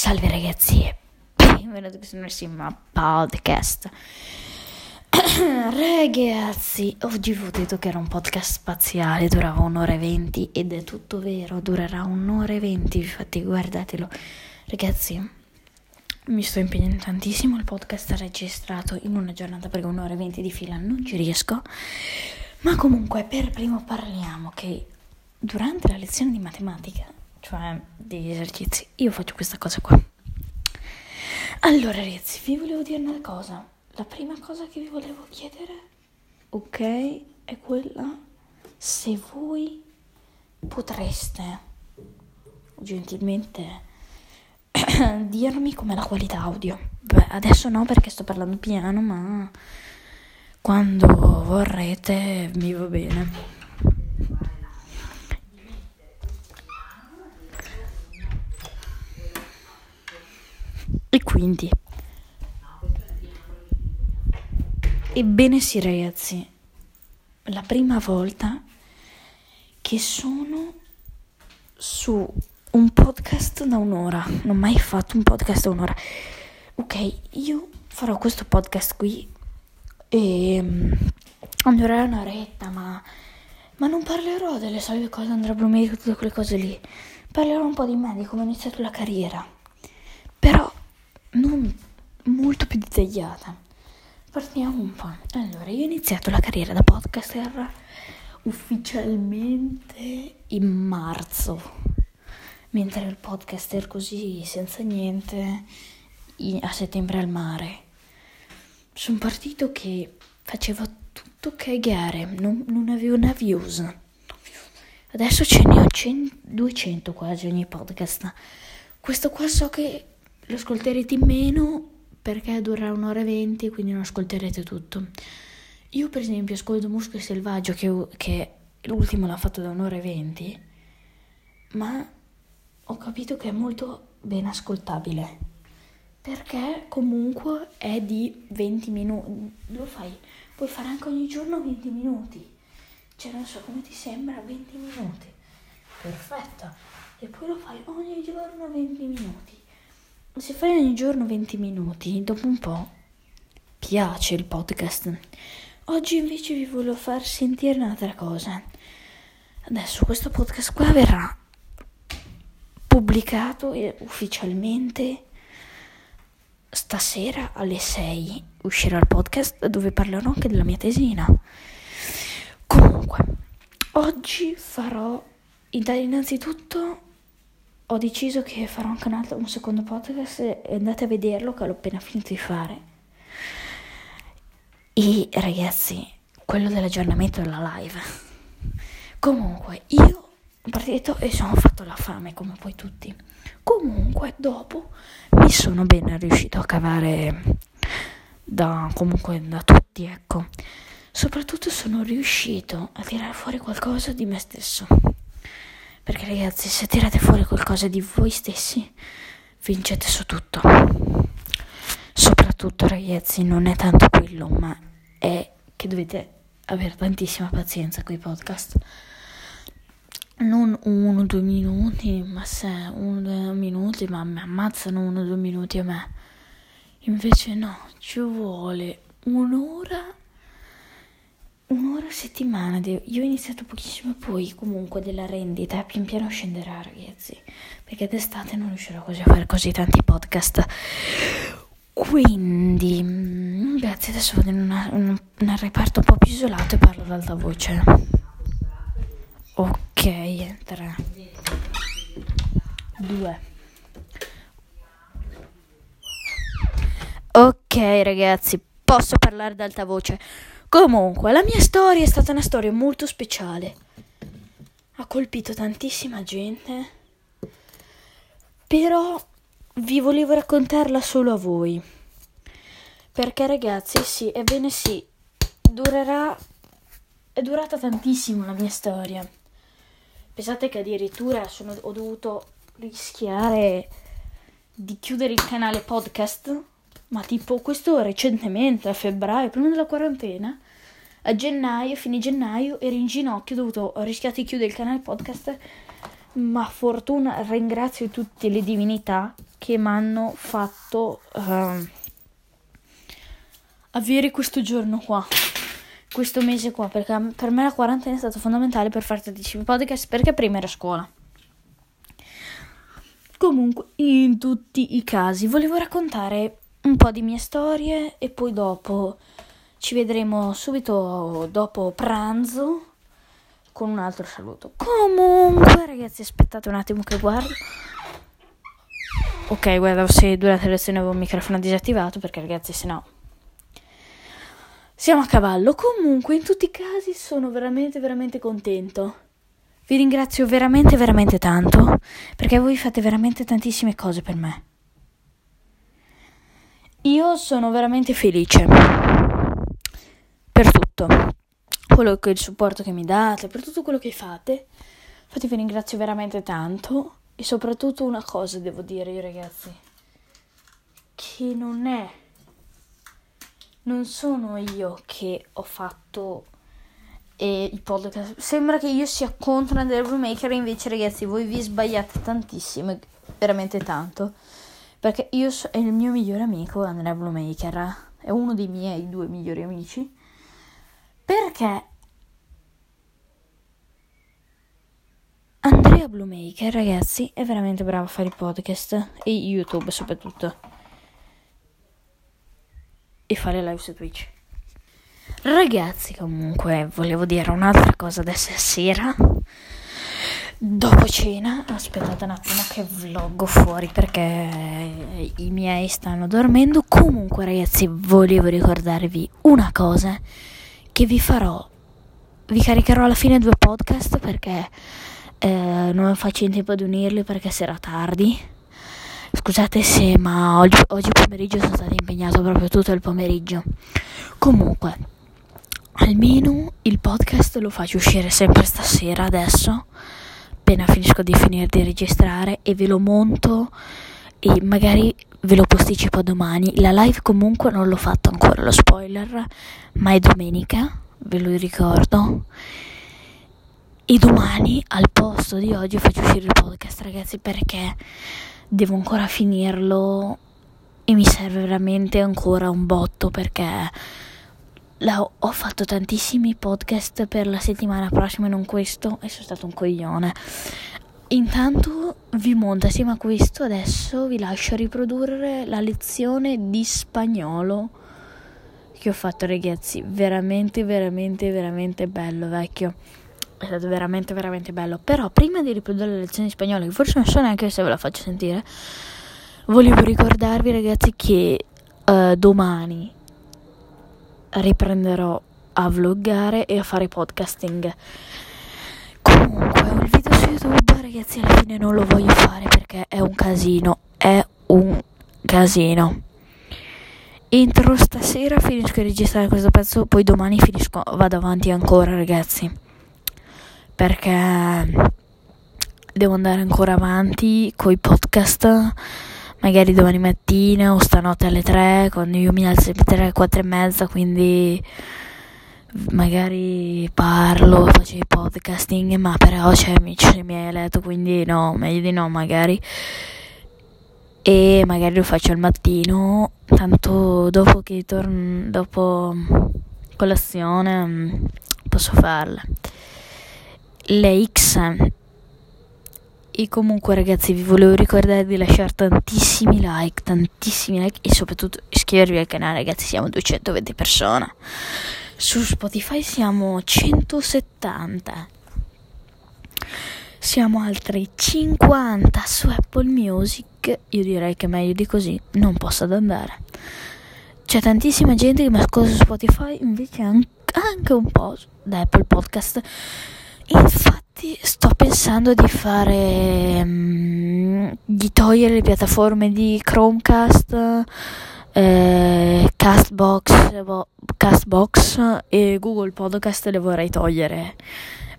Salve ragazzi e benvenuti questo nuovissimo podcast. ragazzi, oggi vi ho detto che era un podcast spaziale, durava un'ora e venti ed è tutto vero, durerà un'ora e venti, infatti guardatelo. Ragazzi, mi sto impegnando tantissimo, il podcast è registrato in una giornata perché un'ora e venti di fila non ci riesco. Ma comunque per primo parliamo che durante la lezione di matematica cioè degli esercizi. Io faccio questa cosa qua. Allora ragazzi, vi volevo dire una cosa. La prima cosa che vi volevo chiedere, ok, è quella se voi potreste gentilmente dirmi com'è la qualità audio. Beh, adesso no perché sto parlando piano, ma quando vorrete mi va bene. Quindi... Ebbene sì ragazzi, la prima volta che sono su un podcast da un'ora, non ho mai fatto un podcast da un'ora. Ok, io farò questo podcast qui e um, durerà un'oretta, ma, ma non parlerò delle solite cose Andrea Brumeri, tutte quelle cose lì. Parlerò un po' di me, di come ho iniziato la carriera. Però non molto più dettagliata. Partiamo un po'. Allora, io ho iniziato la carriera da podcaster ufficialmente in marzo, mentre il podcaster così senza niente a settembre al mare. Sono partito che facevo tutto cagare, non, non avevo una views. Adesso ce ne ho 100, 200 quasi ogni podcast. Questo qua so che lo ascolterete in meno perché dura un'ora e venti, quindi non ascolterete tutto. Io per esempio ascolto Muschio Selvaggio che, che l'ultimo l'ha fatto da un'ora e venti, ma ho capito che è molto ben ascoltabile perché comunque è di 20 minuti. Lo fai, puoi fare anche ogni giorno 20 minuti. Cioè non so come ti sembra 20 minuti. Perfetto. E poi lo fai ogni giorno 20 minuti. Se fai ogni giorno 20 minuti, dopo un po' piace il podcast. Oggi invece vi voglio far sentire un'altra cosa. Adesso questo podcast qua verrà pubblicato ufficialmente stasera alle 6 uscirà il podcast dove parlerò anche della mia tesina. Comunque, oggi farò innanzitutto ho deciso che farò anche un, altro, un secondo podcast e andate a vederlo che l'ho appena finito di fare. E ragazzi, quello dell'aggiornamento della live. Comunque, io ho partito e sono fatto la fame come poi tutti. Comunque, dopo mi sono bene riuscito a cavare da comunque da tutti, ecco. Soprattutto sono riuscito a tirare fuori qualcosa di me stesso. Perché ragazzi, se tirate fuori qualcosa di voi stessi, vincete su tutto. Soprattutto ragazzi, non è tanto quello, ma è che dovete avere tantissima pazienza con i podcast. Non uno o due minuti, ma se uno o due minuti, ma mi ammazzano uno o due minuti a me. Invece no, ci vuole un'ora un'ora a settimana. Io ho iniziato pochissimo, poi comunque della rendita pian piano scenderà, ragazzi. Perché d'estate non riuscirò così a fare così tanti podcast. Quindi, mm, grazie. Adesso vado in una, un, un reparto un po' più isolato e parlo ad alta voce. Ok, 3, 2. Ok, ragazzi, posso parlare ad alta voce. Comunque, la mia storia è stata una storia molto speciale. Ha colpito tantissima gente. Però vi volevo raccontarla solo a voi. Perché ragazzi, sì, ebbene sì, durerà... È durata tantissimo la mia storia. Pensate che addirittura sono, ho dovuto rischiare di chiudere il canale podcast ma tipo questo recentemente, a febbraio, prima della quarantena, a gennaio, fine gennaio, ero in ginocchio, ho, dovuto, ho di chiudere il canale podcast, ma fortuna ringrazio tutte le divinità che mi hanno fatto uh, avere questo giorno qua, questo mese qua, perché per me la quarantena è stata fondamentale per fare tantissimi podcast perché prima era scuola. Comunque, in tutti i casi, volevo raccontare un po' di mie storie e poi dopo ci vedremo subito dopo pranzo con un altro saluto. Comunque, ragazzi, aspettate un attimo che guardo. Ok, guarda, se durante la lezione avevo il microfono disattivato perché ragazzi, se no siamo a cavallo. Comunque, in tutti i casi sono veramente veramente contento. Vi ringrazio veramente veramente tanto perché voi fate veramente tantissime cose per me. Io sono veramente felice per tutto, quello che il supporto che mi date, per tutto quello che fate. Infatti vi ringrazio veramente tanto e soprattutto una cosa devo dire io ragazzi, che non è, non sono io che ho fatto eh, i podcast. Sembra che io sia contro Andrea Maker, invece ragazzi voi vi sbagliate tantissimo, veramente tanto. Perché io so, è il mio migliore amico Andrea Bluemaker, è uno dei miei due migliori amici. Perché Andrea Bluemaker, ragazzi, è veramente bravo a fare i podcast e YouTube soprattutto. E fare live su Twitch. Ragazzi, comunque, volevo dire un'altra cosa adesso sera. Dopo cena, aspettate un attimo che vloggo fuori perché i miei stanno dormendo. Comunque, ragazzi, volevo ricordarvi una cosa che vi farò. Vi caricherò alla fine due podcast perché eh, non faccio in tempo ad unirli perché sarà tardi. Scusate se, ma oggi, oggi pomeriggio sono stato impegnato proprio tutto il pomeriggio. Comunque, almeno il podcast lo faccio uscire sempre stasera adesso appena finisco di finire di registrare e ve lo monto e magari ve lo posticipo domani. La live comunque non l'ho fatto ancora, lo spoiler, ma è domenica, ve lo ricordo. E domani al posto di oggi faccio uscire il podcast, ragazzi, perché devo ancora finirlo e mi serve veramente ancora un botto perché la, ho fatto tantissimi podcast per la settimana prossima e non questo e sono stato un coglione. Intanto vi monto assieme a questo, adesso vi lascio riprodurre la lezione di spagnolo che ho fatto ragazzi, veramente veramente veramente bello vecchio. È stato veramente veramente bello, però prima di riprodurre la lezione di spagnolo, che forse non so neanche se ve la faccio sentire, volevo ricordarvi ragazzi che uh, domani riprenderò a vloggare e a fare podcasting. Comunque, il video su YouTube, ragazzi, alla fine non lo voglio fare perché è un casino. È un casino. Entro stasera, finisco di registrare questo pezzo, poi domani finisco, vado avanti ancora, ragazzi. Perché devo andare ancora avanti con i podcast magari domani mattina o stanotte alle 3 quando io mi alzo alle 3, 4 e mezza quindi magari parlo, faccio i podcasting ma però c'è amici miei a letto quindi no, meglio di no magari. E magari lo faccio al mattino tanto dopo che torno dopo colazione mm, posso farla. Le X e comunque ragazzi vi volevo ricordare di lasciare tantissimi like, tantissimi like e soprattutto iscrivervi al canale ragazzi, siamo 220 persone. Su Spotify siamo 170. Siamo altri 50 su Apple Music. Io direi che meglio di così non posso andare. C'è tantissima gente che mi ascolta su Spotify, invece anche un po' da Apple Podcast. Infatti sto pensando di fare um, di togliere le piattaforme di Chromecast, eh, Castbox, bo- Castbox e Google Podcast le vorrei togliere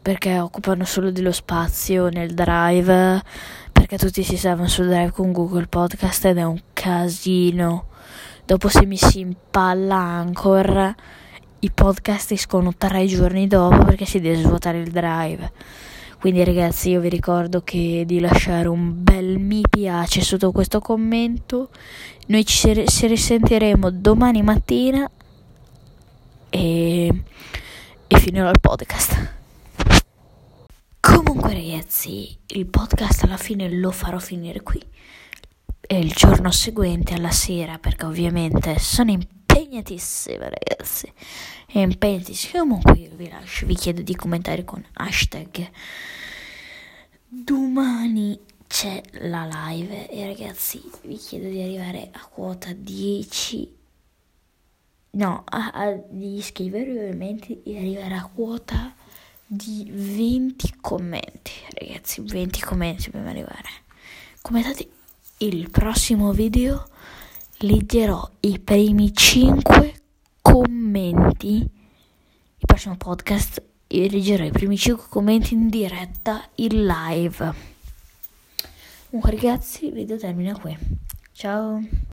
perché occupano solo dello spazio nel drive perché tutti si servono sul drive con Google Podcast ed è un casino. Dopo se mi si impalla Anchor i podcast escono tre giorni dopo perché si deve svuotare il drive. Quindi ragazzi io vi ricordo che di lasciare un bel mi piace sotto questo commento. Noi ci risentiremo domani mattina e, e finirò il podcast. Comunque ragazzi, il podcast alla fine lo farò finire qui. E il giorno seguente alla sera, perché ovviamente sono impegnatissima ragazzi. È impegnatissima. Comunque io vi lascio, vi chiedo di commentare con hashtag. Domani c'è la live e ragazzi vi chiedo di arrivare a quota 10 no, a, a, di iscrivervi ovviamente e arrivare a quota di 20 commenti, ragazzi, 20 commenti dobbiamo arrivare. Commentate il prossimo video, leggerò i primi 5 commenti, il prossimo podcast, leggerò i primi 5 commenti in diretta, in live. Comunque ragazzi, il video termina qui. Ciao!